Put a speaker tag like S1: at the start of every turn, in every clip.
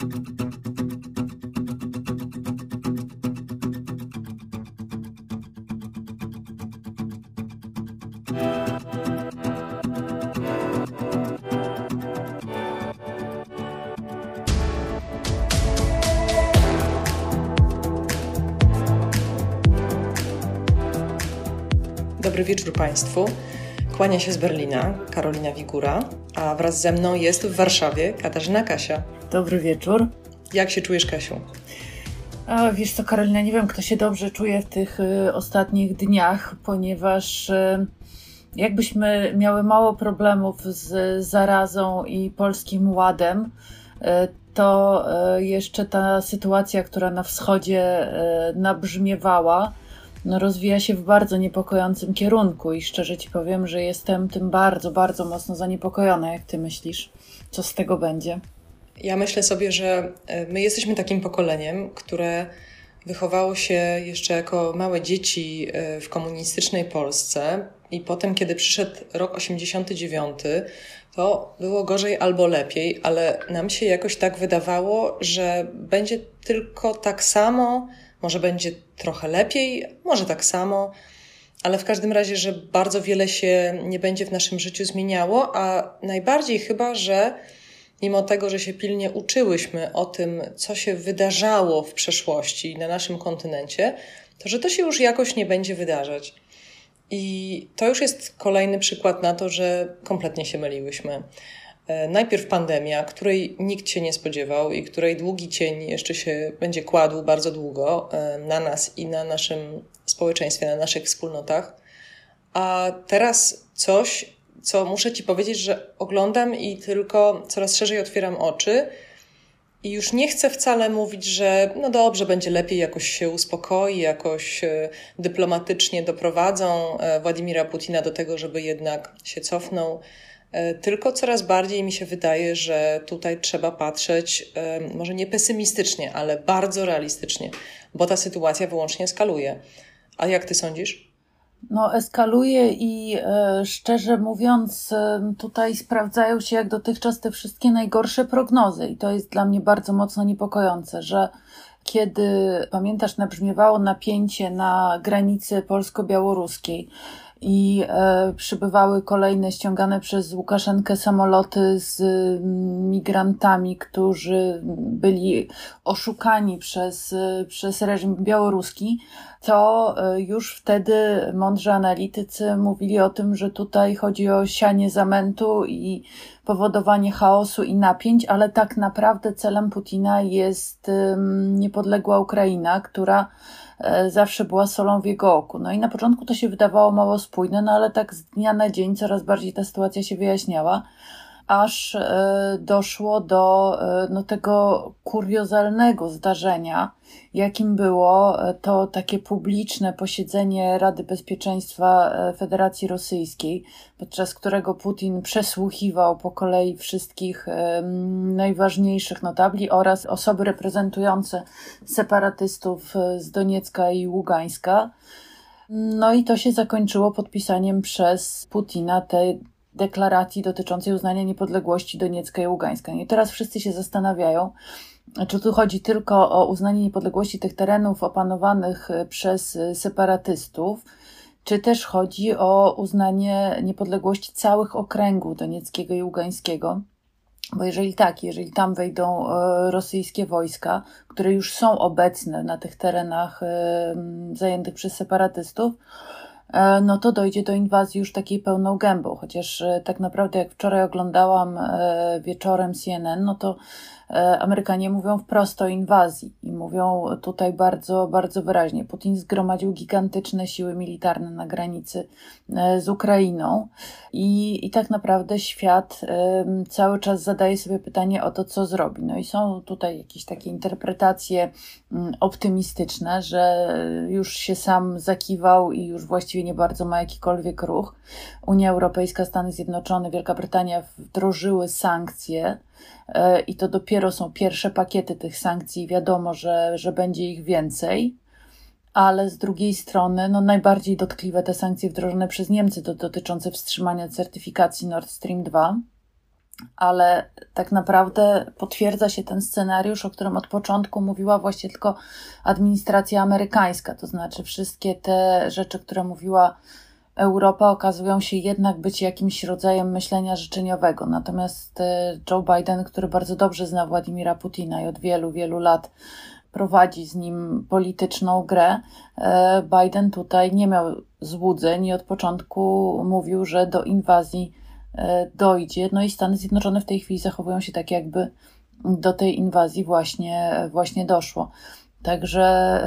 S1: Dobry wieczór Państwu. Kłania się z Berlina Karolina Wigura, a wraz ze mną jest w Warszawie Katarzyna Kasia.
S2: Dobry wieczór.
S1: Jak się czujesz, Kasiu?
S2: A, wiesz co, Karolina, nie wiem, kto się dobrze czuje w tych y, ostatnich dniach, ponieważ y, jakbyśmy miały mało problemów z zarazą i polskim ładem, y, to y, jeszcze ta sytuacja, która na wschodzie y, nabrzmiewała, no, rozwija się w bardzo niepokojącym kierunku i szczerze ci powiem, że jestem tym bardzo, bardzo mocno zaniepokojona. Jak ty myślisz, co z tego będzie?
S1: Ja myślę sobie, że e, my jesteśmy takim pokoleniem, które wychowało się jeszcze jako małe dzieci e, w komunistycznej Polsce i potem, kiedy przyszedł rok 89, to było gorzej albo lepiej, ale nam się jakoś tak wydawało, że będzie tylko tak samo, może będzie trochę lepiej, może tak samo, ale w każdym razie, że bardzo wiele się nie będzie w naszym życiu zmieniało, a najbardziej chyba, że mimo tego, że się pilnie uczyłyśmy o tym, co się wydarzało w przeszłości na naszym kontynencie, to że to się już jakoś nie będzie wydarzać. I to już jest kolejny przykład na to, że kompletnie się myliłyśmy. E, najpierw pandemia, której nikt się nie spodziewał i której długi cień jeszcze się będzie kładł bardzo długo e, na nas i na naszym społeczeństwie, na naszych wspólnotach. A teraz coś, co muszę Ci powiedzieć, że oglądam i tylko coraz szerzej otwieram oczy. I już nie chcę wcale mówić, że no dobrze, będzie lepiej, jakoś się uspokoi, jakoś e, dyplomatycznie doprowadzą Władimira Putina do tego, żeby jednak się cofnął E, tylko coraz bardziej mi się wydaje, że tutaj trzeba patrzeć e, może nie pesymistycznie, ale bardzo realistycznie, bo ta sytuacja wyłącznie eskaluje. A jak ty sądzisz?
S2: No, eskaluje i e, szczerze mówiąc, e, tutaj sprawdzają się jak dotychczas te wszystkie najgorsze prognozy, i to jest dla mnie bardzo mocno niepokojące, że kiedy pamiętasz, nabrzmiewało napięcie na granicy polsko-białoruskiej, i e, przybywały kolejne ściągane przez Łukaszenkę samoloty z mm, migrantami, którzy byli oszukani przez, przez reżim białoruski, to e, już wtedy mądrzy analitycy mówili o tym, że tutaj chodzi o sianie zamętu i powodowanie chaosu i napięć, ale tak naprawdę celem Putina jest niepodległa Ukraina, która E, zawsze była solą w jego oku. No i na początku to się wydawało mało spójne, no ale tak z dnia na dzień coraz bardziej ta sytuacja się wyjaśniała aż e, doszło do e, no, tego kuriozalnego zdarzenia, jakim było e, to takie publiczne posiedzenie Rady Bezpieczeństwa Federacji Rosyjskiej, podczas którego Putin przesłuchiwał po kolei wszystkich najważniejszych notabli oraz osoby reprezentujące separatystów z Doniecka i Ługańska. No i to się zakończyło podpisaniem przez Putina tej deklaracji dotyczącej uznania niepodległości Doniecka i Ługańska. I teraz wszyscy się zastanawiają, czy tu chodzi tylko o uznanie niepodległości tych terenów opanowanych e, przez e, separatystów, czy też chodzi o uznanie niepodległości całych okręgów Donieckiego i Ługańskiego. Bo jeżeli tak, jeżeli tam wejdą e, rosyjskie wojska, które już są obecne na tych terenach zajętych przez separatystów, no to dojdzie do inwazji już takiej pełną gębą. Chociaż e, tak naprawdę, jak wczoraj oglądałam e, wieczorem CNN, no to Amerykanie mówią wprost o inwazji i mówią tutaj bardzo, bardzo wyraźnie. Putin zgromadził gigantyczne siły militarne na granicy z Ukrainą i, i tak naprawdę świat cały czas zadaje sobie pytanie o to, co zrobi. No i są tutaj jakieś takie interpretacje mm, optymistyczne, że już się sam zakiwał i już właściwie nie bardzo ma jakikolwiek ruch. Unia Europejska, Stany Zjednoczone, Wielka Brytania wdrożyły sankcje e, i to dopiero są pierwsze pakiety tych sankcji. Wiadomo, że, że będzie ich więcej ale z drugiej strony no, najbardziej dotkliwe te sankcje wdrożone przez Niemcy to dotyczące wstrzymania certyfikacji Nord Stream 2 ale tak naprawdę potwierdza się ten scenariusz, o którym od początku mówiła właśnie tylko administracja amerykańska. To znaczy, wszystkie te rzeczy, które mówiła Europa, okazują się jednak być jakimś rodzajem myślenia życzeniowego. Natomiast e, Joe Biden, który bardzo dobrze zna Władimira Putina i od wielu, wielu lat prowadzi z nim polityczną grę, e, Biden tutaj nie miał złudzeń i od początku mówił, że do inwazji E, dojdzie. No i Stany Zjednoczone w tej chwili zachowują się tak, jakby do tej inwazji właśnie, właśnie doszło. Także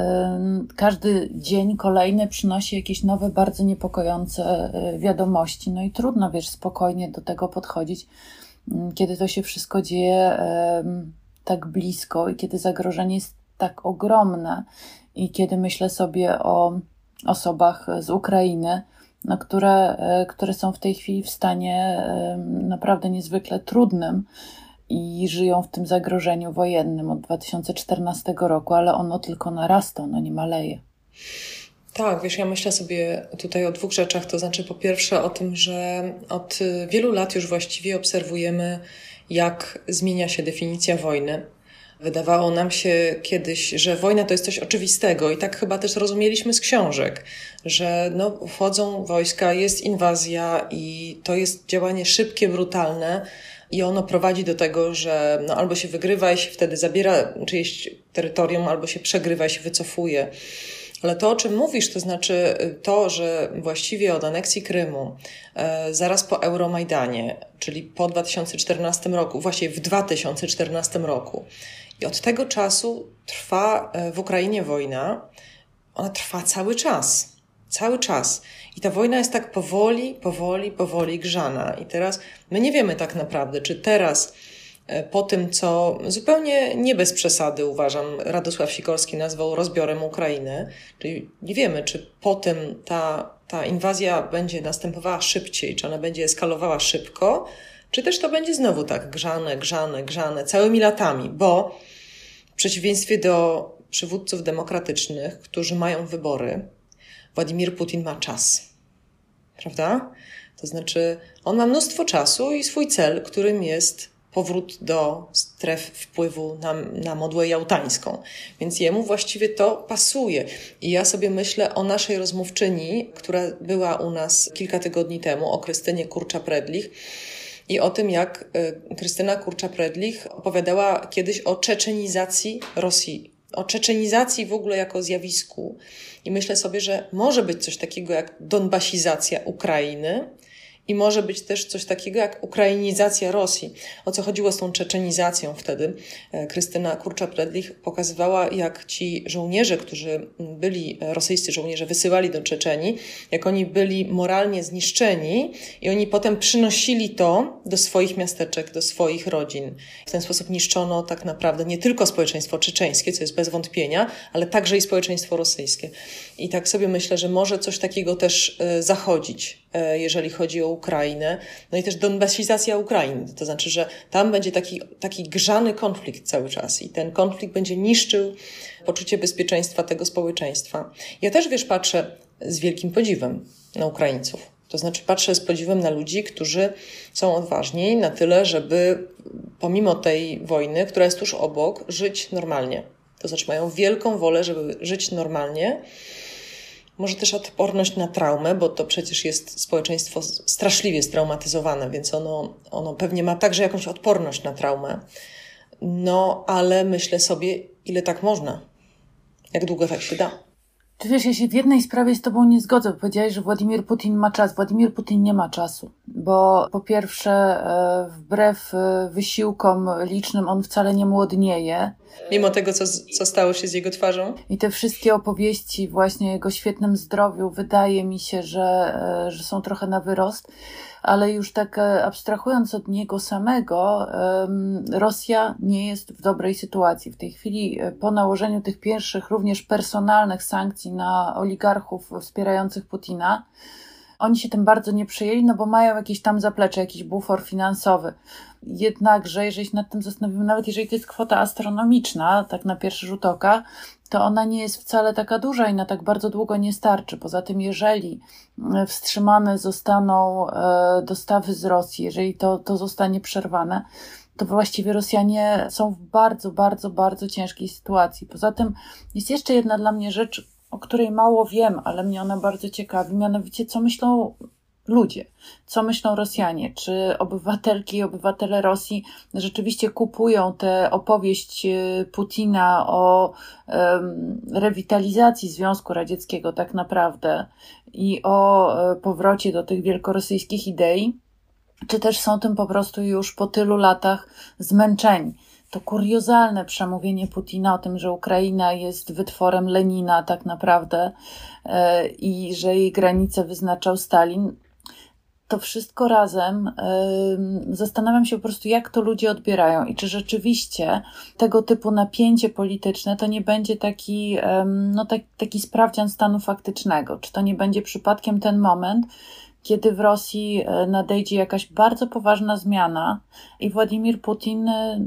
S2: każdy dzień kolejny przynosi jakieś nowe, bardzo niepokojące e, wiadomości. No i trudno, wiesz, spokojnie do tego podchodzić, kiedy to się wszystko dzieje tak blisko i kiedy zagrożenie jest tak ogromne i kiedy myślę sobie o osobach z Ukrainy, no, które, e, które są w tej chwili w stanie naprawdę niezwykle trudnym i żyją w tym zagrożeniu wojennym od 2014 roku, ale ono tylko narasta, ono nie maleje.
S1: Tak, wiesz, ja myślę sobie tutaj o dwóch rzeczach. To znaczy, po pierwsze, o tym, że od wielu lat już właściwie obserwujemy, jak zmienia się definicja wojny. Wydawało nam się kiedyś, że wojna to jest coś oczywistego i tak chyba też rozumieliśmy z książek, że no, wchodzą wojska, jest inwazja i to jest działanie szybkie, brutalne i ono prowadzi do tego, że no, albo się wygrywa i się wtedy zabiera czyjeś terytorium, albo się przegrywa i się wycofuje. Ale to, o czym mówisz, to znaczy to, że właściwie od aneksji Krymu, e, zaraz po Euromajdanie, czyli po 2014 roku, właśnie w 2014 roku, i od tego czasu trwa e, w Ukrainie wojna. Ona trwa cały czas. Cały czas. I ta wojna jest tak powoli, powoli, powoli grzana. I teraz my nie wiemy tak naprawdę, czy teraz e, po tym, co zupełnie nie bez przesady uważam, Radosław Sikorski nazwał rozbiorem Ukrainy, czyli nie wiemy, czy po tym ta, ta inwazja będzie następowała szybciej, czy ona będzie eskalowała szybko, czy też to będzie znowu tak grzane, grzane, grzane całymi latami, bo w przeciwieństwie do przywódców demokratycznych, którzy mają wybory, Władimir Putin ma czas. Prawda? To znaczy, on ma mnóstwo czasu i swój cel, którym jest powrót do stref wpływu na, na modłę jałtańską. Więc jemu właściwie to pasuje. I ja sobie myślę o naszej rozmówczyni, która była u nas kilka tygodni temu, o Krystynie Kurcza-Predlich, i o tym, jak y, Krystyna Kurcza-Predlich opowiadała kiedyś o czeczenizacji Rosji, o czeczenizacji w ogóle jako zjawisku. I myślę sobie, że może być coś takiego jak donbasizacja Ukrainy, i może być też coś takiego jak ukrainizacja Rosji. O co chodziło z tą czeczenizacją wtedy? E, Krystyna Kurcza-Predlich pokazywała, jak ci żołnierze, którzy byli, e, rosyjscy żołnierze, wysyłali do Czeczeni, jak oni byli moralnie zniszczeni i oni potem przynosili to do swoich miasteczek, do swoich rodzin. W ten sposób niszczono tak naprawdę nie tylko społeczeństwo czeczeńskie, co jest bez wątpienia, ale także i społeczeństwo rosyjskie. I tak sobie myślę, że może coś takiego też e, zachodzić jeżeli chodzi o Ukrainę. No i też donbasizacja Ukrainy. To znaczy, że tam będzie taki, taki grzany konflikt cały czas i ten konflikt będzie niszczył poczucie bezpieczeństwa tego społeczeństwa. Ja też, wiesz, patrzę z wielkim podziwem na Ukraińców. To znaczy, patrzę z podziwem na ludzi, którzy są odważni na tyle, żeby pomimo tej wojny, która jest tuż obok, żyć normalnie. To znaczy, mają wielką wolę, żeby żyć normalnie może też odporność na traumę, bo to przecież jest społeczeństwo straszliwie straumatyzowane, więc ono, ono pewnie ma także jakąś odporność na traumę. No, ale myślę sobie, ile tak można? Jak długo tak się da?
S2: Czy wiesz, ja się w jednej sprawie z Tobą nie zgodzę. Powiedziałeś, że Władimir Putin ma czas. Władimir Putin nie ma czasu, bo po pierwsze, e, wbrew e, wysiłkom licznym, on wcale nie młodnieje.
S1: Mimo tego, co, co stało się z jego twarzą?
S2: I te wszystkie opowieści właśnie o jego świetnym zdrowiu, wydaje mi się, że, e, że są trochę na wyrost ale już tak e, abstrahując od niego samego, Rosja nie jest w dobrej sytuacji. W tej chwili, e, po nałożeniu tych pierwszych, również personalnych sankcji na oligarchów wspierających Putina, oni się tym bardzo nie przyjęli, no bo mają jakieś tam zaplecze, jakiś bufor finansowy. Jednakże, jeżeli się nad tym zastanowimy, nawet jeżeli to jest kwota astronomiczna, tak na pierwszy rzut oka, to ona nie jest wcale taka duża i na tak bardzo długo nie starczy. Poza tym, jeżeli e, wstrzymane zostaną e, dostawy z Rosji, jeżeli to, to zostanie przerwane, to właściwie Rosjanie są w bardzo, bardzo, bardzo ciężkiej sytuacji. Poza tym jest jeszcze jedna dla mnie rzecz, o której mało wiem, ale mnie ona bardzo ciekawi, mianowicie co myślą ludzie, co myślą Rosjanie, czy obywatelki i obywatele Rosji rzeczywiście kupują tę opowieść e, Putina o um, rewitalizacji Związku Radzieckiego tak naprawdę i o e, powrocie do tych wielkorosyjskich idei, czy też są tym po prostu już po tylu latach zmęczeni? To kuriozalne przemówienie Putina o tym, że Ukraina jest wytworem Lenina tak naprawdę e, i że jej granice wyznaczał Stalin. To wszystko razem zastanawiam się po prostu, jak to ludzie odbierają i czy rzeczywiście tego typu napięcie polityczne to nie będzie taki, no, tak, taki sprawdzian stanu faktycznego. Czy to nie będzie przypadkiem ten moment, kiedy w Rosji e, nadejdzie jakaś bardzo poważna zmiana i Władimir Putin e,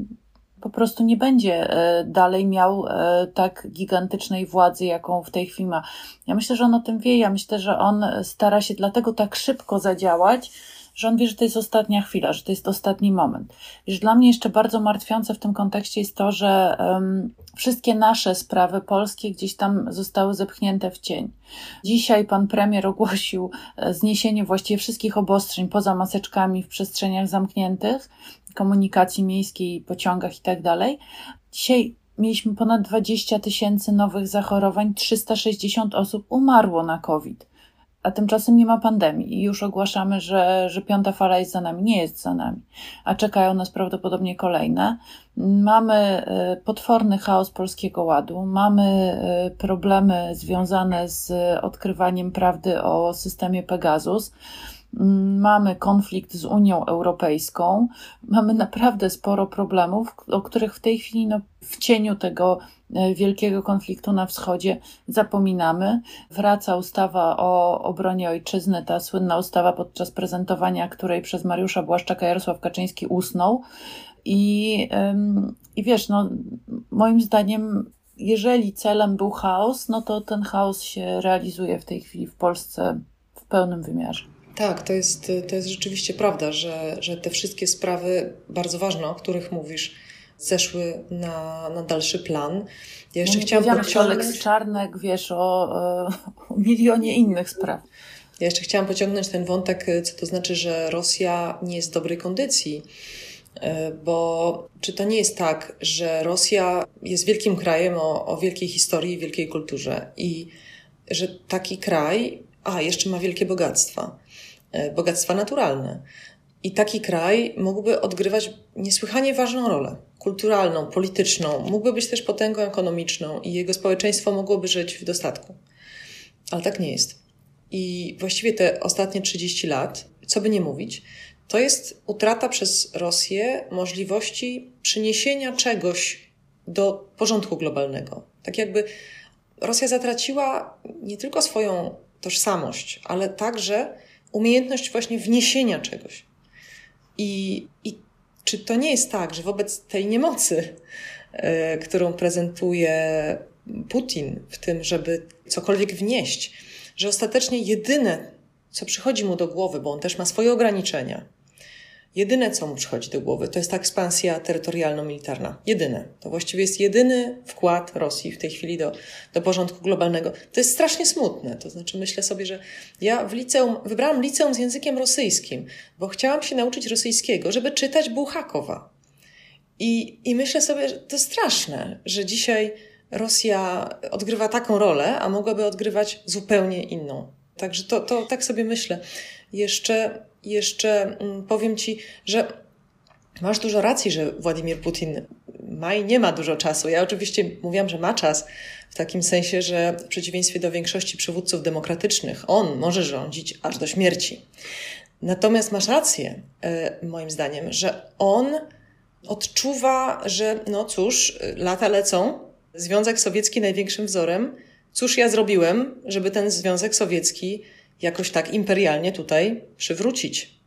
S2: po prostu nie będzie e, dalej miał e, tak gigantycznej władzy, jaką w tej chwili ma. Ja myślę, że on o tym wie, ja myślę, że on stara się dlatego tak szybko zadziałać, że on wie, że to jest ostatnia chwila, że to jest ostatni moment. Wiesz, dla mnie jeszcze bardzo martwiące w tym kontekście jest to, że um, wszystkie nasze sprawy polskie gdzieś tam zostały zepchnięte w cień. Dzisiaj pan premier ogłosił e, zniesienie właściwie wszystkich obostrzeń poza maseczkami w przestrzeniach zamkniętych, komunikacji miejskiej, pociągach i tak dalej. Dzisiaj mieliśmy ponad 20 tysięcy nowych zachorowań, 360 osób umarło na COVID. A tymczasem nie ma pandemii i już ogłaszamy, że, że piąta fala jest za nami. Nie jest za nami, a czekają nas prawdopodobnie kolejne. Mamy y, potworny chaos polskiego ładu, mamy y, problemy związane z odkrywaniem prawdy o systemie Pegasus mamy konflikt z Unią Europejską, mamy naprawdę sporo problemów, o których w tej chwili no, w cieniu tego e, wielkiego konfliktu na wschodzie zapominamy. Wraca ustawa o obronie ojczyzny, ta słynna ustawa, podczas prezentowania której przez Mariusza Błaszczaka Jarosław Kaczyński usnął. I, i wiesz, no, moim zdaniem jeżeli celem był chaos, no to ten chaos się realizuje w tej chwili w Polsce w pełnym wymiarze.
S1: Tak, to jest, to jest rzeczywiście prawda, że, że te wszystkie sprawy bardzo ważne, o których mówisz, zeszły na, na dalszy plan.
S2: Ja jeszcze no chciałam pociągnąć... o Lex Czarnek, wiesz, o, o milionie innych spraw.
S1: Ja jeszcze chciałam pociągnąć ten wątek, co to znaczy, że Rosja nie jest w dobrej kondycji. E, bo czy to nie jest tak, że Rosja jest wielkim krajem o, o wielkiej historii, wielkiej kulturze i że taki kraj, a jeszcze ma wielkie bogactwa. E, bogactwa naturalne. I taki kraj mógłby odgrywać niesłychanie ważną rolę kulturalną, polityczną, mógłby być też potęgą ekonomiczną i jego społeczeństwo mogłoby żyć w dostatku. Ale tak nie jest. I właściwie te ostatnie 30 lat, co by nie mówić, to jest utrata przez Rosję możliwości przyniesienia czegoś do porządku globalnego. Tak jakby Rosja zatraciła nie tylko swoją tożsamość, ale także umiejętność właśnie wniesienia czegoś. I, I czy to nie jest tak, że wobec tej niemocy, e, którą prezentuje Putin w tym, żeby cokolwiek wnieść, że ostatecznie jedyne, co przychodzi mu do głowy, bo on też ma swoje ograniczenia, Jedyne, co mu przychodzi do głowy, to jest ta ekspansja terytorialno-militarna. Jedyne. To właściwie jest jedyny wkład Rosji w tej chwili do, do porządku globalnego. To jest strasznie smutne. To znaczy, myślę sobie, że ja w liceum, wybrałam liceum z językiem rosyjskim, bo chciałam się nauczyć rosyjskiego, żeby czytać Buchakowa. I, I myślę sobie, że to straszne, że dzisiaj Rosja odgrywa taką rolę, a mogłaby odgrywać zupełnie inną. Także to, to tak sobie myślę. Jeszcze jeszcze mm, powiem Ci, że masz dużo racji, że Władimir Putin ma i nie ma dużo czasu. Ja oczywiście mówiłam, że ma czas w takim sensie, że w przeciwieństwie do większości przywódców demokratycznych, on może rządzić aż do śmierci. Natomiast masz rację, e, moim zdaniem, że on odczuwa, że no cóż, lata lecą, Związek Sowiecki największym wzorem. Cóż ja zrobiłem, żeby ten Związek Sowiecki jakoś tak imperialnie tutaj przywrócić.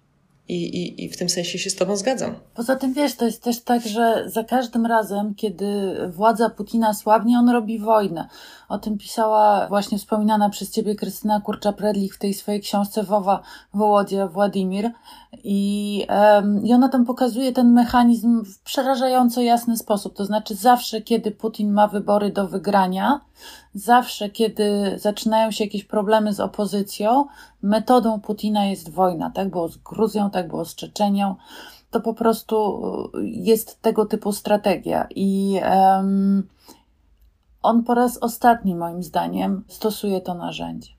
S1: I, i, I w tym sensie się z Tobą zgadzam.
S2: Poza tym wiesz, to jest też tak, że za każdym razem, kiedy władza Putina słabnie, on robi wojnę. O tym pisała właśnie wspominana przez Ciebie Krystyna Kurcza-Predlich w tej swojej książce Wowa Wołodia Władimir. I, um, I ona tam pokazuje ten mechanizm w przerażająco jasny sposób. To znaczy, zawsze, kiedy Putin ma wybory do wygrania, zawsze, kiedy zaczynają się jakieś problemy z opozycją, metodą Putina jest wojna. Tak było z Gruzją, tak było z Czeczenią. To po prostu jest tego typu strategia. I um, on po raz ostatni, moim zdaniem, stosuje to narzędzie.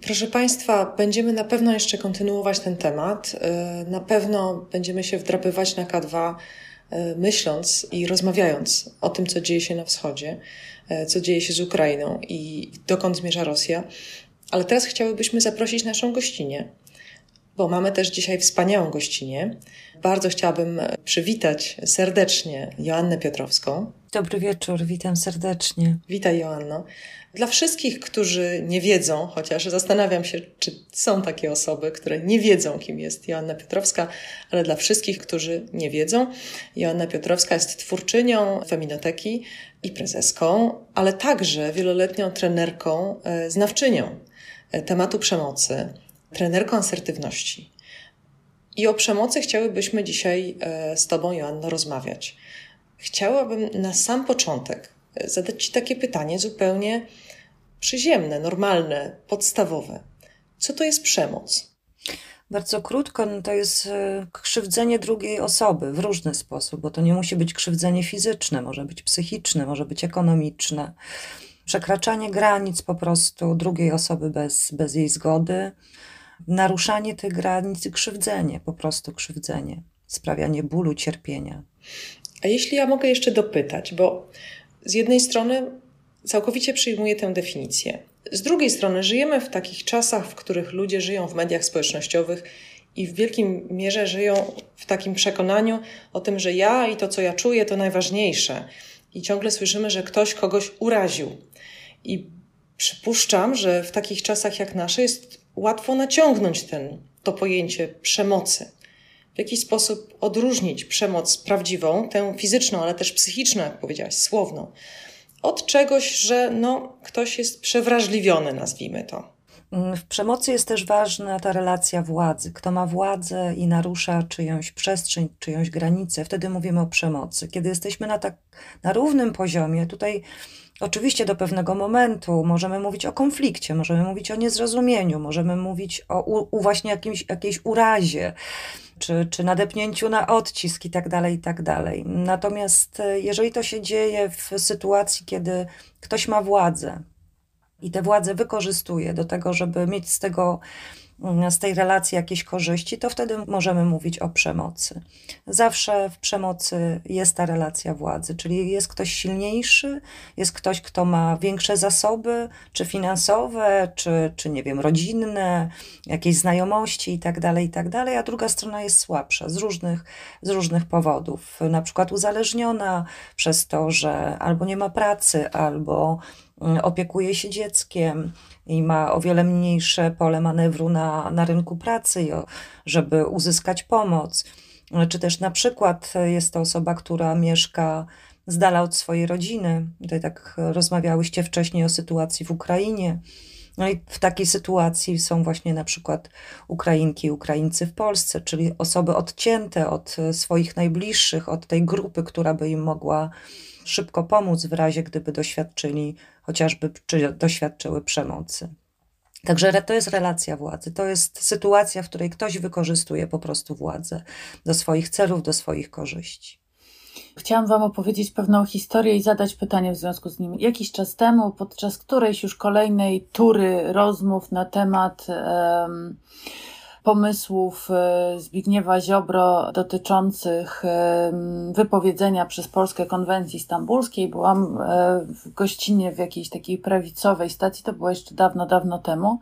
S1: Proszę Państwa, będziemy na pewno jeszcze kontynuować ten temat. Y, na pewno będziemy się wdrapywać na K2, y, myśląc i rozmawiając o tym, co dzieje się na wschodzie, y, co dzieje się z Ukrainą i dokąd zmierza Rosja. Ale teraz chciałybyśmy zaprosić naszą gościnę, bo mamy też dzisiaj wspaniałą gościnę. Bardzo chciałabym przywitać serdecznie Joannę Piotrowską.
S3: Dobry wieczór, witam serdecznie.
S1: Witaj, Joanno. Dla wszystkich, którzy nie wiedzą, chociaż zastanawiam się, czy są takie osoby, które nie wiedzą, kim jest Joanna Piotrowska, ale dla wszystkich, którzy nie wiedzą, Joanna Piotrowska jest twórczynią feminoteki i prezeską, ale także wieloletnią trenerką, e, znawczynią e, tematu przemocy, trenerką asertywności. I o przemocy chciałybyśmy dzisiaj e, z Tobą, Joanno, rozmawiać. Chciałabym na sam początek zadać Ci takie pytanie zupełnie przyziemne, normalne, podstawowe. Co to jest przemoc?
S3: Bardzo krótko, no to jest e, krzywdzenie drugiej osoby w różny sposób, bo to nie musi być krzywdzenie fizyczne, może być psychiczne, może być ekonomiczne. Przekraczanie granic po prostu drugiej osoby bez, bez jej zgody, naruszanie tych granic krzywdzenie, po prostu krzywdzenie, sprawianie bólu, cierpienia.
S1: A jeśli ja mogę jeszcze dopytać, bo z jednej strony całkowicie przyjmuję tę definicję. Z drugiej strony żyjemy w takich czasach, w których ludzie żyją w mediach społecznościowych i w wielkim mierze żyją w takim przekonaniu o tym, że ja i to, co ja czuję, to najważniejsze. I ciągle słyszymy, że ktoś kogoś uraził. I przypuszczam, że w takich czasach jak nasze jest łatwo naciągnąć ten, to pojęcie przemocy w jakiś sposób odróżnić przemoc prawdziwą, tę fizyczną, ale też psychiczną, jak powiedziałaś, słowną, od czegoś, że no, ktoś jest przewrażliwiony, nazwijmy to.
S3: Mm, w przemocy jest też ważna ta relacja władzy. Kto ma władzę i narusza czyjąś przestrzeń, czyjąś granicę, wtedy mówimy o przemocy. Kiedy jesteśmy na, tak, na równym poziomie, tutaj oczywiście do pewnego momentu możemy mówić o konflikcie, możemy mówić o niezrozumieniu, możemy mówić o u, u właśnie jakimś, jakiejś urazie, czy, czy nadepnięciu na odcisk i tak dalej, i tak dalej. Natomiast e, jeżeli to się dzieje w sytuacji, kiedy ktoś ma władzę i tę władzę wykorzystuje do tego, żeby mieć z tego z tej relacji jakieś korzyści, to wtedy możemy mówić o przemocy. Zawsze w przemocy jest ta relacja władzy, czyli jest ktoś silniejszy, jest ktoś, kto ma większe zasoby, czy finansowe, czy, czy nie wiem, rodzinne, jakieś znajomości i tak dalej, i tak a druga strona jest słabsza z różnych, z różnych powodów. Na przykład uzależniona przez to, że albo nie ma pracy, albo mm, opiekuje się dzieckiem, i ma o wiele mniejsze pole manewru na, na rynku pracy, żeby uzyskać pomoc. Czy też na przykład jest to osoba, która mieszka z dala od swojej rodziny. Tutaj tak rozmawiałyście wcześniej o sytuacji w Ukrainie. No i w takiej sytuacji są właśnie na przykład Ukrainki i Ukraińcy w Polsce, czyli osoby odcięte od swoich najbliższych, od tej grupy, która by im mogła szybko pomóc w razie, gdyby doświadczyli chociażby, czy doświadczyły przemocy. Także to jest relacja władzy, to jest sytuacja, w której ktoś wykorzystuje po prostu władzę do swoich celów, do swoich korzyści.
S2: Chciałam Wam opowiedzieć pewną historię i zadać pytanie w związku z nim. Jakiś czas temu, podczas którejś już kolejnej tury rozmów na temat um, pomysłów e, Zbigniewa Ziobro dotyczących wypowiedzenia przez Polskę konwencji stambulskiej. Byłam e, w gościnie w jakiejś takiej prawicowej stacji, to było jeszcze dawno, dawno temu.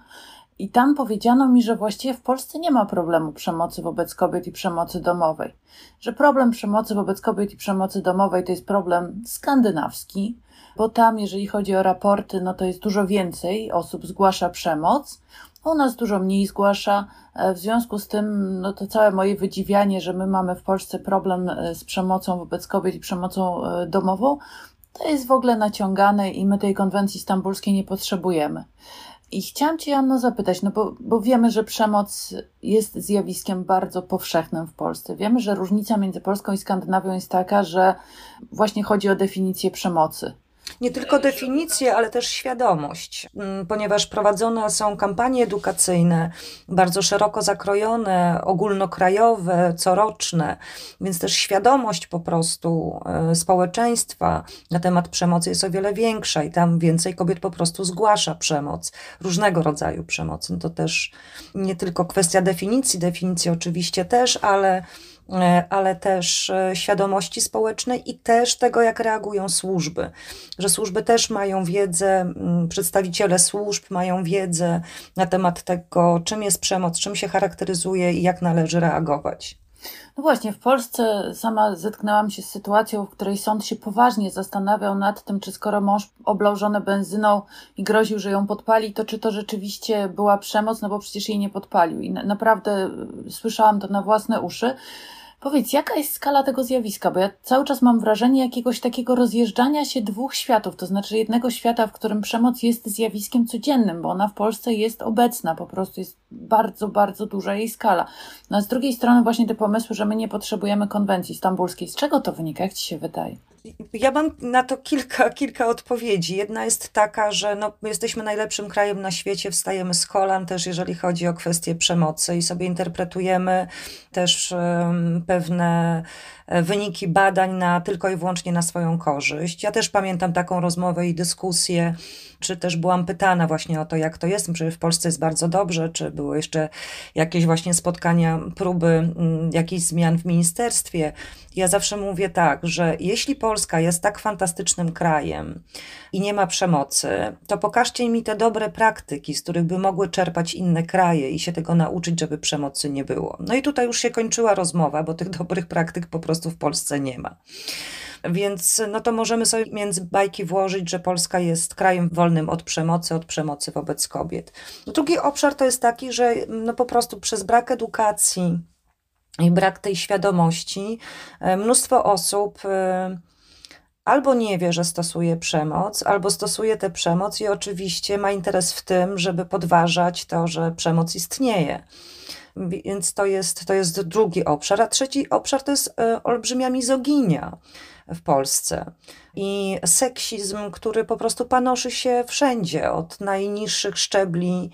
S2: I tam powiedziano mi, że właściwie w Polsce nie ma problemu przemocy wobec kobiet i przemocy domowej. Że problem przemocy wobec kobiet i przemocy domowej to jest problem skandynawski, bo tam, jeżeli chodzi o raporty, no to jest dużo więcej osób zgłasza przemoc. U nas dużo mniej zgłasza. E, w związku z tym, no to całe moje wydziwianie, że my mamy w Polsce problem e, z przemocą wobec kobiet i przemocą e, domową, to jest w ogóle naciągane i my tej konwencji stambulskiej nie potrzebujemy. I chciałam Cię, Anno, zapytać, no bo, bo wiemy, że przemoc jest zjawiskiem bardzo powszechnym w Polsce. Wiemy, że różnica między Polską i Skandynawią jest taka, że właśnie chodzi o definicję przemocy
S3: nie tylko definicje, ale też świadomość, mm, ponieważ prowadzone są kampanie edukacyjne, bardzo szeroko zakrojone, ogólnokrajowe, coroczne, więc też świadomość po prostu e, społeczeństwa na temat przemocy jest o wiele większa i tam więcej kobiet po prostu zgłasza przemoc, różnego rodzaju przemocy. No to też nie tylko kwestia definicji, definicji oczywiście też, ale ale też e, świadomości społecznej i też tego, jak reagują służby. Że służby też mają wiedzę, przedstawiciele służb mają wiedzę na temat tego, czym jest przemoc, czym się charakteryzuje i jak należy reagować.
S2: No właśnie, w Polsce sama zetknęłam się z sytuacją, w której sąd się poważnie zastanawiał nad tym, czy skoro mąż oblał żonę benzyną i groził, że ją podpali, to czy to rzeczywiście była przemoc, no bo przecież jej nie podpalił. I naprawdę słyszałam to na własne uszy. Powiedz, jaka jest skala tego zjawiska? Bo ja cały czas mam wrażenie jakiegoś takiego rozjeżdżania się dwóch światów, to znaczy jednego świata, w którym przemoc jest zjawiskiem codziennym, bo ona w Polsce jest obecna, po prostu jest bardzo, bardzo duża jej skala. No a z drugiej strony właśnie te pomysły, że my nie potrzebujemy konwencji stambulskiej. Z czego to wynika? Jak ci się wydaje?
S3: Ja mam na to kilka, kilka odpowiedzi. Jedna jest taka, że no, my jesteśmy najlepszym krajem na świecie, wstajemy z kolan też, jeżeli chodzi o kwestie przemocy i sobie interpretujemy też um, pewne e, wyniki badań na tylko i wyłącznie na swoją korzyść. Ja też pamiętam taką rozmowę i dyskusję, czy też byłam pytana właśnie o to, jak to jest, czy w Polsce jest bardzo dobrze, czy były jeszcze jakieś właśnie spotkania, próby mm, jakichś zmian w ministerstwie. Ja zawsze mówię tak, że jeśli Polska jest tak fantastycznym krajem i nie ma przemocy, to pokażcie mi te dobre praktyki, z których by mogły czerpać inne kraje i się tego nauczyć, żeby przemocy nie było. No i tutaj już się kończyła rozmowa, bo tych dobrych praktyk po prostu w Polsce nie ma. Więc no to możemy sobie między bajki włożyć, że Polska jest krajem wolnym od przemocy, od przemocy wobec kobiet. Drugi obszar to jest taki, że no po prostu przez brak edukacji i brak tej świadomości e, mnóstwo osób e, albo nie wie, że stosuje przemoc, albo stosuje tę przemoc i oczywiście ma interes w tym, żeby podważać to, że przemoc istnieje. Więc to jest, to jest drugi obszar. A trzeci obszar to jest e, olbrzymia mizoginia w Polsce. I seksizm, który po prostu panoszy się wszędzie, od najniższych szczebli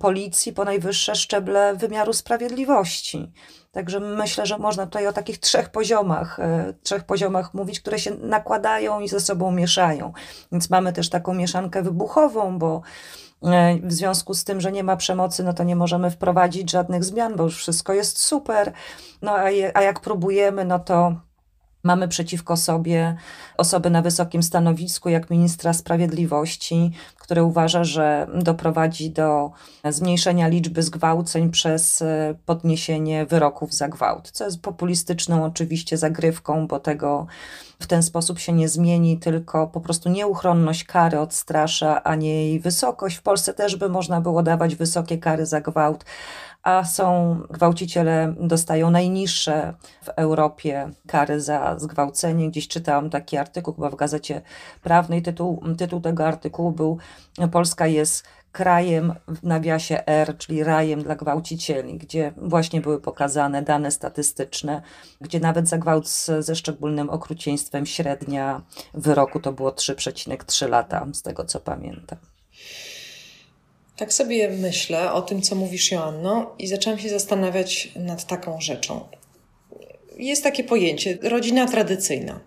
S3: policji po najwyższe szczeble wymiaru sprawiedliwości. Także myślę, że można tutaj o takich trzech poziomach, e, trzech poziomach mówić, które się nakładają i ze sobą mieszają. Więc mamy też taką mieszankę wybuchową, bo e, w związku z tym, że nie ma przemocy, no to nie możemy wprowadzić żadnych zmian, bo już wszystko jest super. No a, je, a jak próbujemy, no to Mamy przeciwko sobie osoby na wysokim stanowisku, jak ministra sprawiedliwości, który uważa, że doprowadzi do zmniejszenia liczby zgwałceń przez e, podniesienie wyroków za gwałt, co jest populistyczną oczywiście zagrywką, bo tego w ten sposób się nie zmieni, tylko po prostu nieuchronność kary odstrasza, a nie jej wysokość. W Polsce też by można było dawać wysokie kary za gwałt, a są gwałciciele dostają najniższe w Europie kary za zgwałcenie. Gdzieś czytałam taki artykuł chyba w Gazecie Prawnej. Tytuł, tytuł tego artykułu był Polska jest krajem w nawiasie R, czyli rajem dla gwałcicieli, gdzie właśnie były pokazane dane statystyczne, gdzie nawet za gwałt ze szczególnym okrucieństwem średnia wyroku to było 3,3 lata, z tego co pamiętam.
S1: Tak sobie myślę o tym, co mówisz, Joanno, i zaczęłam się zastanawiać nad taką rzeczą. Jest takie pojęcie rodzina tradycyjna.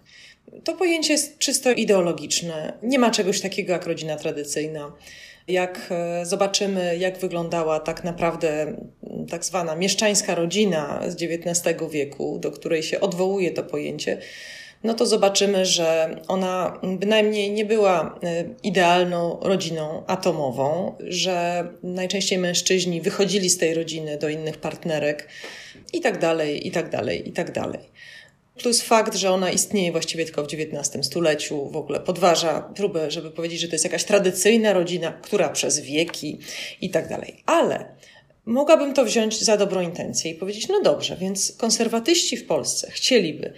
S1: To pojęcie jest czysto ideologiczne. Nie ma czegoś takiego jak rodzina tradycyjna. Jak e, zobaczymy, jak wyglądała tak naprawdę tak zwana mieszczańska rodzina z XIX wieku, do której się odwołuje to pojęcie, no to zobaczymy, że ona bynajmniej nie była e, idealną rodziną atomową, że najczęściej mężczyźni wychodzili z tej rodziny do innych partnerek i tak dalej, i tak dalej, i tak dalej. Plus fakt, że ona istnieje właściwie tylko w XIX stuleciu, w ogóle podważa próbę, żeby powiedzieć, że to jest jakaś tradycyjna rodzina, która przez wieki i tak dalej. Ale mogłabym to wziąć za dobrą intencję i powiedzieć, no dobrze, więc konserwatyści w Polsce chcieliby,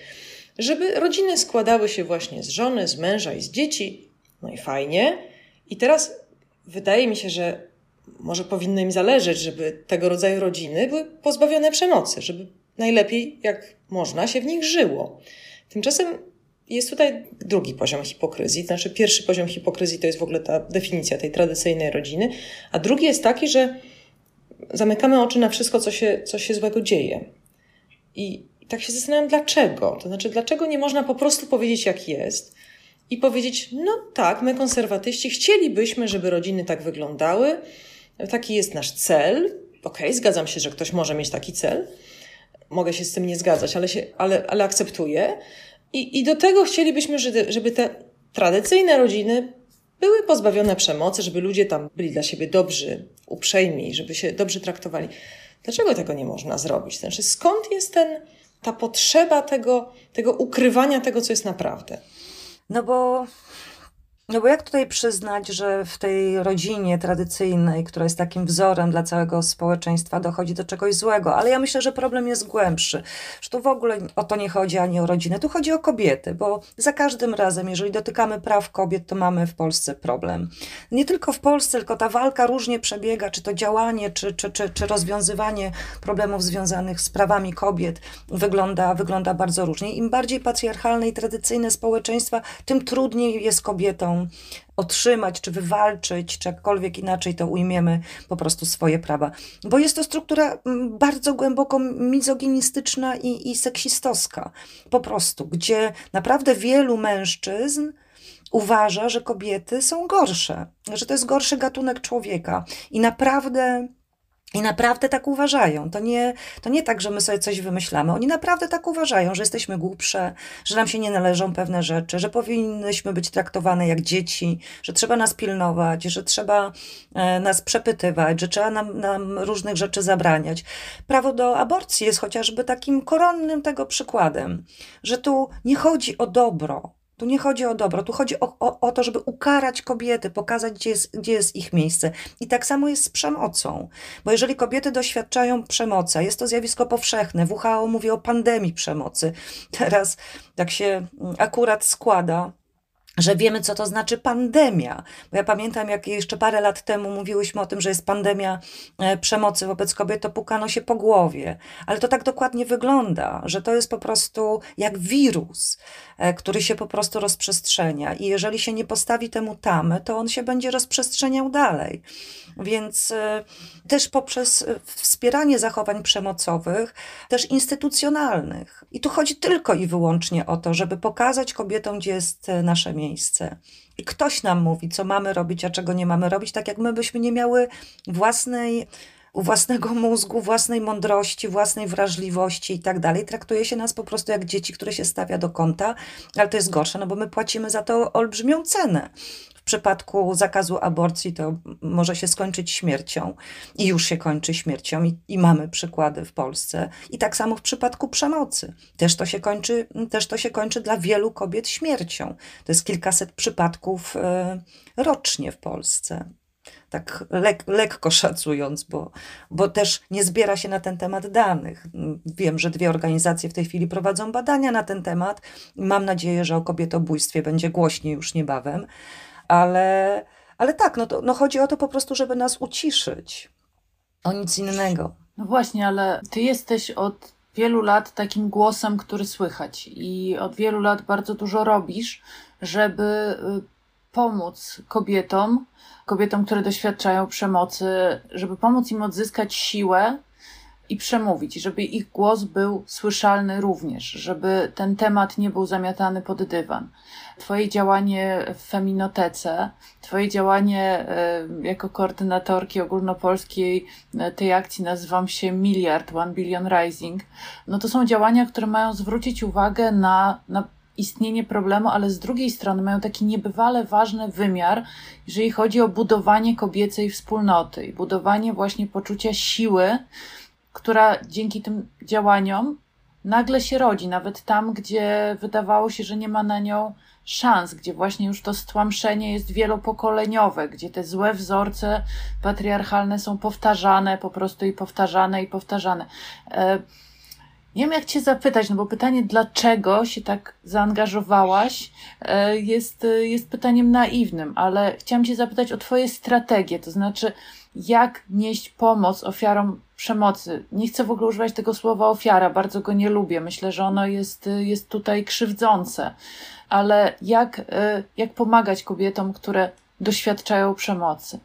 S1: żeby rodziny składały się właśnie z żony, z męża i z dzieci. No i fajnie. I teraz wydaje mi się, że może powinno im zależeć, żeby tego rodzaju rodziny były pozbawione przemocy, żeby najlepiej jak można się w nich żyło. Tymczasem jest tutaj drugi poziom hipokryzji. Znaczy, pierwszy poziom hipokryzji to jest w ogóle ta definicja tej tradycyjnej rodziny, a drugi jest taki, że zamykamy oczy na wszystko, co się, co się złego dzieje. I tak się zastanawiam, dlaczego. To znaczy, dlaczego nie można po prostu powiedzieć, jak jest i powiedzieć, no tak, my konserwatyści chcielibyśmy, żeby rodziny tak wyglądały, taki jest nasz cel. Okej, okay, zgadzam się, że ktoś może mieć taki cel. Mogę się z tym nie zgadzać, ale, się, ale, ale akceptuję. I, I do tego chcielibyśmy, żeby te tradycyjne rodziny były pozbawione przemocy, żeby ludzie tam byli dla siebie dobrzy, uprzejmi, żeby się dobrze traktowali. Dlaczego tego nie można zrobić? Znaczy, skąd jest ten, ta potrzeba tego, tego ukrywania tego, co jest naprawdę?
S3: No bo no bo jak tutaj przyznać, że w tej rodzinie tradycyjnej, która jest takim wzorem dla całego społeczeństwa, dochodzi do czegoś złego? Ale ja myślę, że problem jest głębszy. Że tu w ogóle o to nie chodzi ani o rodzinę, tu chodzi o kobiety, bo za każdym razem, jeżeli dotykamy praw kobiet, to mamy w Polsce problem. Nie tylko w Polsce, tylko ta walka różnie przebiega, czy to działanie, czy, czy, czy, czy rozwiązywanie problemów związanych z prawami kobiet wygląda, wygląda bardzo różnie. Im bardziej patriarchalne i tradycyjne społeczeństwa, tym trudniej jest kobietom otrzymać, czy wywalczyć, czy jakkolwiek inaczej to ujmiemy, po prostu swoje prawa. Bo jest to struktura mm, bardzo głęboko mizoginistyczna i, i seksistowska. Po prostu, gdzie naprawdę wielu mężczyzn uważa, że kobiety są gorsze, że to jest gorszy gatunek człowieka. I naprawdę i naprawdę tak uważają. To nie, to nie tak, że my sobie coś wymyślamy. Oni naprawdę tak uważają, że jesteśmy głupsze, że nam się nie należą pewne rzeczy, że powinnyśmy być traktowane jak dzieci, że trzeba nas pilnować, że trzeba e, nas przepytywać, że trzeba nam, nam różnych rzeczy zabraniać. Prawo do aborcji jest chociażby takim koronnym tego przykładem, że tu nie chodzi o dobro, tu nie chodzi o dobro, tu chodzi o, o, o, to, żeby ukarać kobiety, pokazać, gdzie jest, gdzie jest ich miejsce. I tak samo jest z przemocą. Bo jeżeli kobiety doświadczają przemocy, jest to zjawisko powszechne, WHO mówi o pandemii przemocy. Teraz tak się akurat składa, że wiemy, co to znaczy pandemia. Bo ja pamiętam, jak jeszcze parę lat temu mówiłyśmy o tym, że jest pandemia e, przemocy wobec kobiet, to pukano się po głowie. Ale to tak dokładnie wygląda, że to jest po prostu jak wirus, e, który się po prostu rozprzestrzenia. I jeżeli się nie postawi temu tamy, to on się będzie rozprzestrzeniał dalej. Więc e, też poprzez wspieranie zachowań przemocowych, też instytucjonalnych. I tu chodzi tylko i wyłącznie o to, żeby pokazać kobietom, gdzie jest nasze miejsce miejsce. I ktoś nam mówi, co mamy robić, a czego nie mamy robić, tak jak my byśmy nie miały własnej własnego mózgu, własnej mądrości, własnej wrażliwości i tak dalej. Traktuje się nas po prostu jak dzieci, które się stawia do kąta, ale to jest gorsze, no bo my płacimy za to olbrzymią cenę przypadku zakazu aborcji to może się skończyć śmiercią i już się kończy śmiercią i, i mamy przykłady w Polsce. I tak samo w przypadku przemocy. Też to się kończy, też to się kończy dla wielu kobiet śmiercią. To jest kilkaset przypadków e, rocznie w Polsce tak lek, lekko szacując, bo, bo też nie zbiera się na ten temat danych. Wiem, że dwie organizacje w tej chwili prowadzą badania na ten temat. Mam nadzieję, że o kobietobójstwie będzie głośniej już niebawem ale, ale tak, no, to, no chodzi o to po prostu, żeby nas uciszyć. O nic innego.
S2: No właśnie, ale ty jesteś od wielu lat takim głosem, który słychać i od wielu lat bardzo dużo robisz, żeby y, pomóc kobietom, kobietom, które doświadczają przemocy, żeby pomóc im odzyskać siłę i przemówić, żeby ich głos był słyszalny również, żeby ten temat nie był zamiatany pod dywan. Twoje działanie w Feminotece, Twoje działanie e, jako koordynatorki ogólnopolskiej e, tej akcji nazywam się Miliard, One Billion Rising, no to są działania, które mają zwrócić uwagę na, na istnienie problemu, ale z drugiej strony mają taki niebywale ważny wymiar, jeżeli chodzi o budowanie kobiecej wspólnoty i budowanie właśnie poczucia siły, która dzięki tym działaniom nagle się rodzi, nawet tam, gdzie wydawało się, że nie ma na nią szans, gdzie właśnie już to stłamszenie jest wielopokoleniowe, gdzie te złe wzorce patriarchalne są powtarzane po prostu i powtarzane i powtarzane. E, nie wiem, jak Cię zapytać, no bo pytanie, dlaczego się tak zaangażowałaś, e, jest, jest pytaniem naiwnym, ale chciałam Cię zapytać o Twoje strategie, to znaczy, jak nieść pomoc ofiarom przemocy. Nie chcę w ogóle używać tego słowa ofiara, bardzo go nie lubię. Myślę, że ono jest, jest tutaj krzywdzące. Ale jak, e, jak pomagać kobietom, które doświadczają przemocy?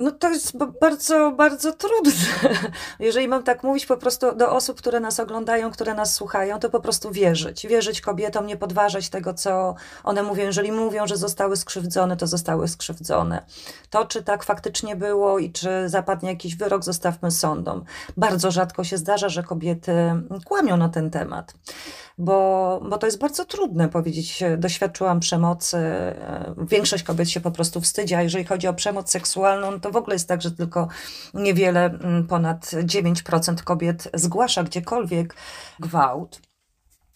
S3: No to jest bardzo, bardzo trudne. Jeżeli mam tak mówić po prostu do osób, które nas oglądają, które nas słuchają, to po prostu wierzyć. Wierzyć kobietom, nie podważać tego, co one mówią. Jeżeli mówią, że zostały skrzywdzone, to zostały skrzywdzone. To, czy tak faktycznie było i czy zapadnie jakiś wyrok, zostawmy sądom. Bardzo rzadko się zdarza, że kobiety kłamią na ten temat bo, bo to jest bardzo trudne powiedzieć, doświadczyłam przemocy. E, większość kobiet się po prostu wstydzi, a jeżeli chodzi o przemoc seksualną, to w ogóle jest tak, że tylko niewiele, mm, ponad 9% kobiet zgłasza gdziekolwiek gwałt.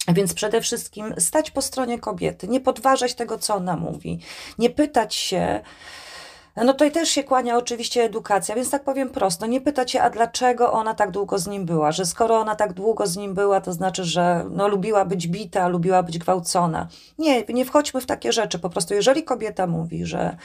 S3: Więc przede wszystkim stać po stronie kobiety, nie podważać tego, co ona mówi, nie pytać się, no tutaj też się kłania oczywiście edukacja, więc tak powiem prosto, nie pytacie, a dlaczego ona tak długo z nim była, że skoro ona tak długo z nim była, to znaczy, że no, lubiła być bita, lubiła być gwałcona. Nie, nie wchodźmy w takie rzeczy, po prostu jeżeli kobieta mówi, że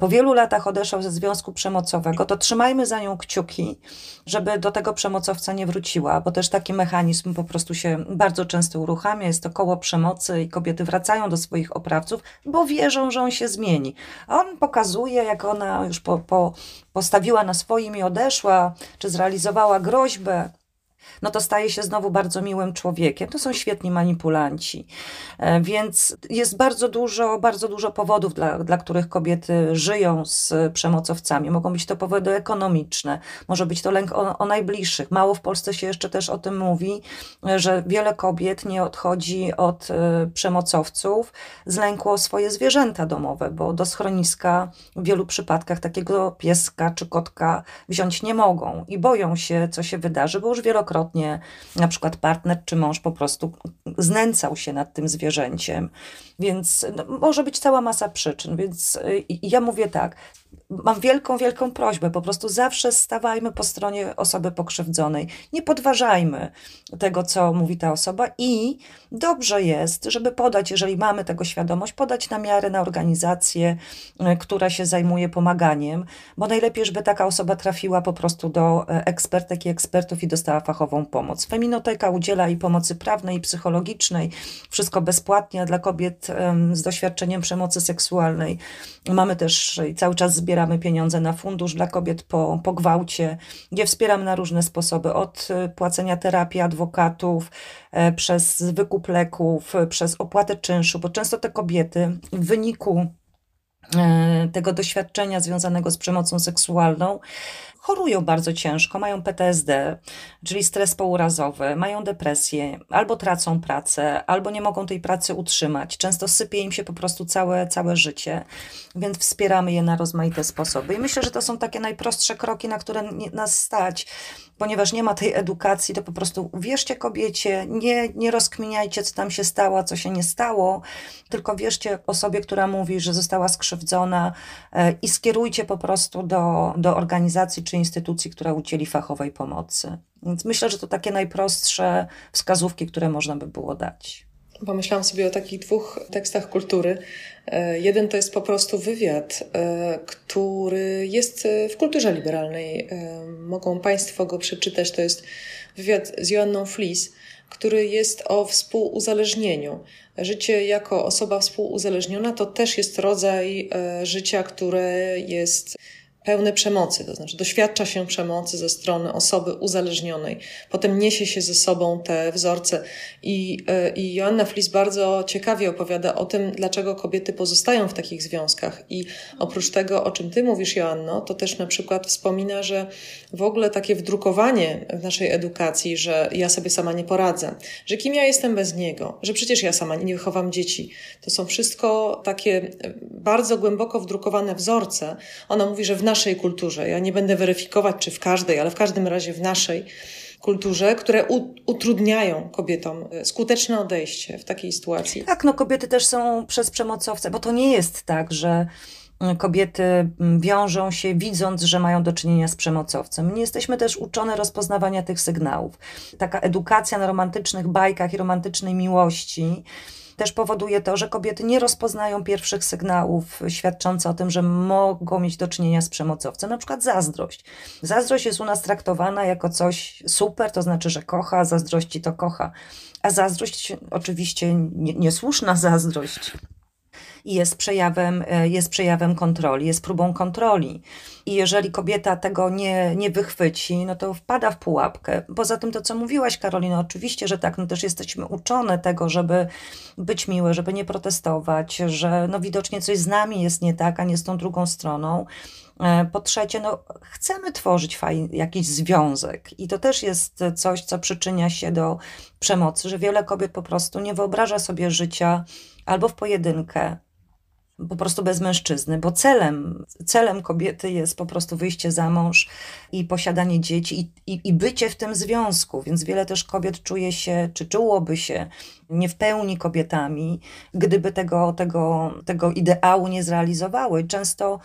S3: po wielu latach odeszła ze związku przemocowego, to trzymajmy za nią kciuki, żeby do tego przemocowca nie wróciła, bo też taki mechanizm po prostu się bardzo często uruchamia, jest to koło przemocy i kobiety wracają do swoich oprawców, bo wierzą, że on się zmieni. A on pokazuje, jak ona już po, po, postawiła na swoim i odeszła, czy zrealizowała groźbę, no to staje się znowu bardzo miłym człowiekiem. To są świetni manipulanci. E, więc jest bardzo dużo, bardzo dużo powodów, dla, dla których kobiety żyją z przemocowcami. Mogą być to powody ekonomiczne, może być to lęk o, o najbliższych. Mało w Polsce się jeszcze też o tym mówi, że wiele kobiet nie odchodzi od y, przemocowców z lęku o swoje zwierzęta domowe, bo do schroniska w wielu przypadkach takiego pieska czy kotka wziąć nie mogą i boją się, co się wydarzy, bo już wielokrotnie na przykład partner czy mąż po prostu znęcał się nad tym zwierzęciem. Więc no, może być cała masa przyczyn. Więc y, ja mówię tak, mam wielką, wielką prośbę. Po prostu zawsze stawajmy po stronie osoby pokrzywdzonej. Nie podważajmy tego, co mówi ta osoba i dobrze jest, żeby podać, jeżeli mamy tego świadomość, podać na miarę na organizację, e, która się zajmuje pomaganiem, bo najlepiej, żeby taka osoba trafiła po prostu do e, ekspertek i ekspertów i dostała fachową pomoc. Feminoteka udziela i pomocy prawnej, i psychologicznej, wszystko bezpłatnie dla kobiet z doświadczeniem przemocy seksualnej. Mamy też cały czas zbieramy pieniądze na fundusz dla kobiet po, po gwałcie, gdzie wspieramy na różne sposoby, od y, płacenia terapii adwokatów, e, przez wykup leków, przez opłatę czynszu, bo często te kobiety w wyniku e, tego doświadczenia związanego z przemocą seksualną chorują bardzo ciężko, mają PTSD, czyli stres pourazowy, mają depresję, albo tracą pracę, albo nie mogą tej pracy utrzymać. Często sypie im się po prostu całe, całe życie, więc wspieramy je na rozmaite sposoby. I myślę, że to są takie najprostsze kroki, na które nas stać, ponieważ nie ma tej edukacji, to po prostu wierzcie kobiecie, nie, nie rozkminiajcie, co tam się stało, co się nie stało, tylko wierzcie osobie, która mówi, że została skrzywdzona e, i skierujcie po prostu do, do organizacji czy instytucji, która udzieli fachowej pomocy. Więc myślę, że to takie najprostsze wskazówki, które można by było dać.
S1: Pomyślałam sobie o takich dwóch tekstach kultury. E, jeden to jest po prostu wywiad, e, który jest w kulturze liberalnej. Mogą Państwo go przeczytać. To jest wywiad z Joanną Flis, który jest o współuzależnieniu. Życie jako osoba współuzależniona to też jest rodzaj życia, które jest pełne przemocy, to znaczy doświadcza się przemocy ze strony osoby uzależnionej, potem niesie się ze sobą te wzorce. I, e, i Joanna Flis bardzo ciekawie opowiada o tym, dlaczego kobiety pozostają w takich związkach. I oprócz tego, o czym ty mówisz, Joanno, to też na przykład wspomina, że w ogóle takie wdrukowanie w naszej edukacji, że ja sobie sama nie poradzę, że kim ja jestem bez niego, że przecież ja sama nie wychowam dzieci, to są wszystko takie bardzo głęboko wdrukowane wzorce. Ona mówi, że w naszej kulturze, ja nie będę weryfikować, czy w każdej, ale w każdym razie w naszej kulturze, które utrudniają kobietom e, skuteczne odejście w takiej sytuacji.
S3: Tak, no kobiety też są przez przemocowce, bo to nie jest tak, że mm, kobiety wiążą się widząc, że mają do czynienia z przemocowcem. Nie jesteśmy też uczone rozpoznawania tych sygnałów. Taka edukacja na romantycznych bajkach i romantycznej miłości też powoduje to, że kobiety nie rozpoznają pierwszych sygnałów świadczących o tym, że mogą mieć do czynienia z przemocowcem, na przykład zazdrość. Zazdrość jest u nas traktowana jako coś super, to znaczy, że kocha, zazdrości to kocha. A zazdrość, oczywiście niesłuszna zazdrość, jest przejawem, e, jest przejawem kontroli, jest próbą kontroli. I jeżeli kobieta tego nie, nie wychwyci, no to wpada w pułapkę. Poza tym to, co mówiłaś, Karolina, oczywiście, że tak, no też jesteśmy uczone tego, żeby być miłe, żeby nie protestować, że no widocznie coś z nami jest nie tak, a nie z tą drugą stroną. E, po trzecie, no, chcemy tworzyć fajny, jakiś związek, i to też jest coś, co przyczynia się do przemocy, że wiele kobiet po prostu nie wyobraża sobie życia albo w pojedynkę, po prostu bez mężczyzny, bo celem, celem kobiety jest po prostu wyjście za mąż i posiadanie dzieci i, i, i bycie w tym związku. Więc wiele też kobiet czuje się, czy czułoby się nie w pełni kobietami, gdyby tego, tego, tego ideału nie zrealizowały. Często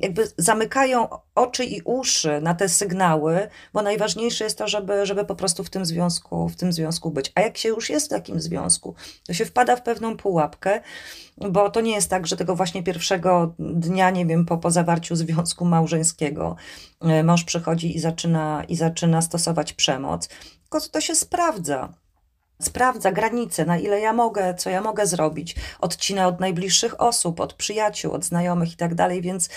S3: jakby zamykają oczy i uszy na te sygnały, bo najważniejsze jest to, żeby, żeby po prostu w tym związku, w tym związku być. A jak się już jest w takim związku, to się wpada w pewną pułapkę, bo to nie jest tak, że tego właśnie pierwszego dnia, nie wiem, po, po zawarciu związku małżeńskiego e, mąż przychodzi i zaczyna, i zaczyna stosować przemoc, tylko to się sprawdza sprawdza granice, na ile ja mogę, co ja mogę zrobić. Odcina od najbliższych osób, od przyjaciół, od znajomych i tak dalej, więc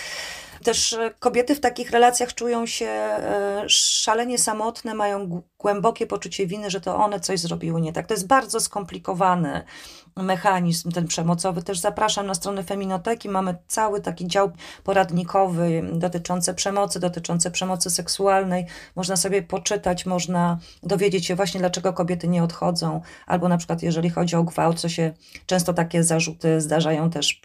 S3: też e, kobiety w takich relacjach czują się e, szalenie samotne, mają głębokie poczucie winy, że to one coś zrobiły nie tak. To jest bardzo skomplikowany mechanizm ten przemocowy. Też zapraszam na stronę Feminoteki. Mamy cały taki dział poradnikowy dotyczący przemocy, dotyczący przemocy seksualnej. Można sobie poczytać, można dowiedzieć się właśnie, dlaczego kobiety nie odchodzą. Albo na przykład, jeżeli chodzi o gwałt, co się często takie zarzuty zdarzają też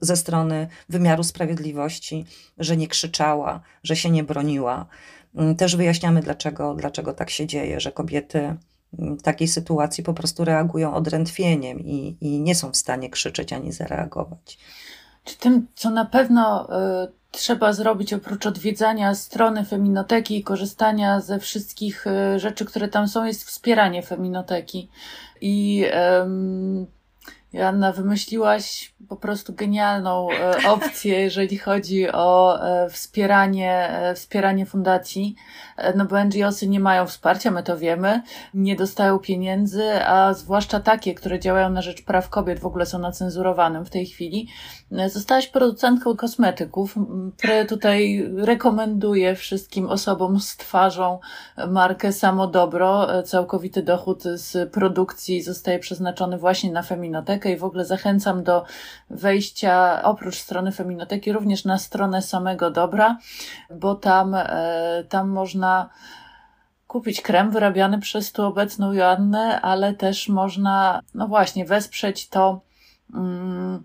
S3: ze strony wymiaru sprawiedliwości, że nie krzyczała, że się nie broniła. Mm, też wyjaśniamy, dlaczego, dlaczego tak się dzieje, że kobiety w takiej sytuacji po prostu reagują odrętwieniem i, i nie są w stanie krzyczeć ani zareagować.
S2: Czy tym, co na pewno y, trzeba zrobić oprócz odwiedzania strony Feminoteki i korzystania ze wszystkich y, rzeczy, które tam są, jest wspieranie Feminoteki. I y, Joanna, wymyśliłaś po prostu genialną e, opcję, jeżeli chodzi o e, wspieranie, e, wspieranie fundacji. No bo NGOsy nie mają wsparcia, my to wiemy, nie dostają pieniędzy, a zwłaszcza takie, które działają na rzecz praw kobiet, w ogóle są na cenzurowanym w tej chwili. Zostałaś producentką kosmetyków, które tutaj rekomenduję wszystkim osobom z twarzą markę Samodobro. Całkowity dochód z produkcji zostaje przeznaczony właśnie na feminotekę i w ogóle zachęcam do wejścia oprócz strony Feminoteki również na stronę samego dobra, bo tam, e, tam można kupić krem wyrabiany przez tu obecną Joannę, ale też można, no właśnie, wesprzeć to, mm,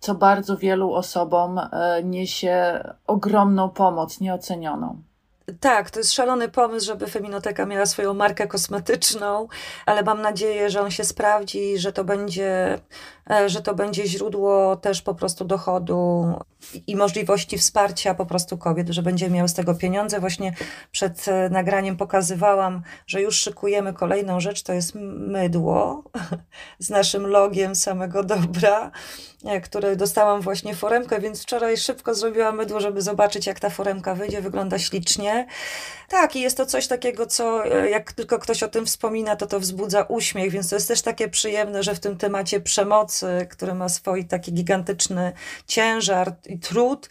S2: co bardzo wielu osobom e, niesie ogromną pomoc, nieocenioną.
S3: Tak, to jest szalony pomysł, żeby Feminoteka miała swoją markę kosmetyczną, ale mam nadzieję, że on się sprawdzi, że to będzie, że to będzie źródło też po prostu dochodu i możliwości wsparcia po prostu kobiet, że będzie miał z tego pieniądze. Właśnie przed e, nagraniem pokazywałam, że już szykujemy kolejną rzecz, to jest mydło z naszym logiem samego dobra, e, które dostałam właśnie foremkę, więc wczoraj szybko zrobiłam mydło, żeby zobaczyć, jak ta foremka wyjdzie. Wygląda ślicznie. Tak, i jest to coś takiego, co e, jak tylko ktoś o tym wspomina, to to wzbudza uśmiech, więc to jest też takie przyjemne, że w tym temacie przemocy przemocy, który ma swój taki gigantyczny ciężar i trud,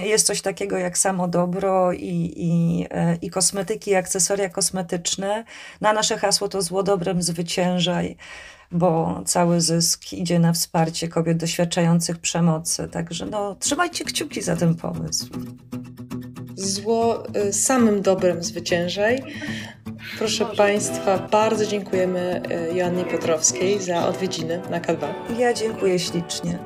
S3: jest coś takiego jak samo dobro i, i, e, i kosmetyki, i akcesoria kosmetyczne. Na nasze hasło to zło dobrem zwyciężaj, bo cały zysk idzie na wsparcie kobiet doświadczających przemocy. Także no, trzymajcie kciuki za ten pomysł.
S1: Zło y, samym dobrem zwyciężaj. Proszę Państwa, bardzo dziękujemy y, Joannie Piotrowskiej za odwiedziny na K2.
S3: Ja dziękuję ślicznie.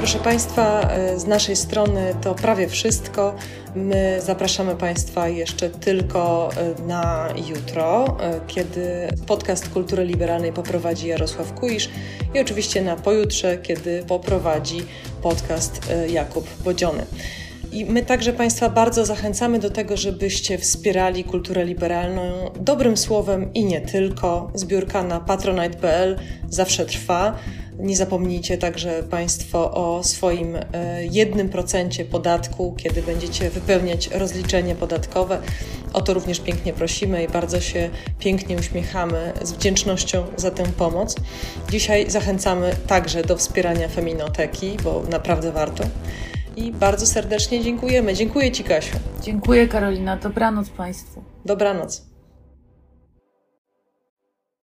S1: Proszę Państwa, e, z naszej strony to prawie wszystko. My zapraszamy Państwa jeszcze tylko e, na jutro, e, kiedy podcast Kultury Liberalnej poprowadzi Jarosław Kuisz i oczywiście na pojutrze, kiedy poprowadzi podcast Jakub Bodziony. I my także Państwa bardzo zachęcamy do tego, żebyście wspierali kulturę liberalną dobrym słowem i nie tylko. Zbiórka na patronite.pl zawsze trwa. Nie zapomnijcie także Państwo o swoim e, jednym procencie podatku, kiedy będziecie wypełniać rozliczenie podatkowe. O to również pięknie prosimy i bardzo się pięknie uśmiechamy z wdzięcznością za tę pomoc. Dzisiaj zachęcamy także do wspierania Feminoteki, bo naprawdę warto. I bardzo serdecznie dziękujemy. Dziękuję Ci, Kasiu.
S2: Dziękuję, Karolina. Dobranoc Państwu.
S1: Dobranoc.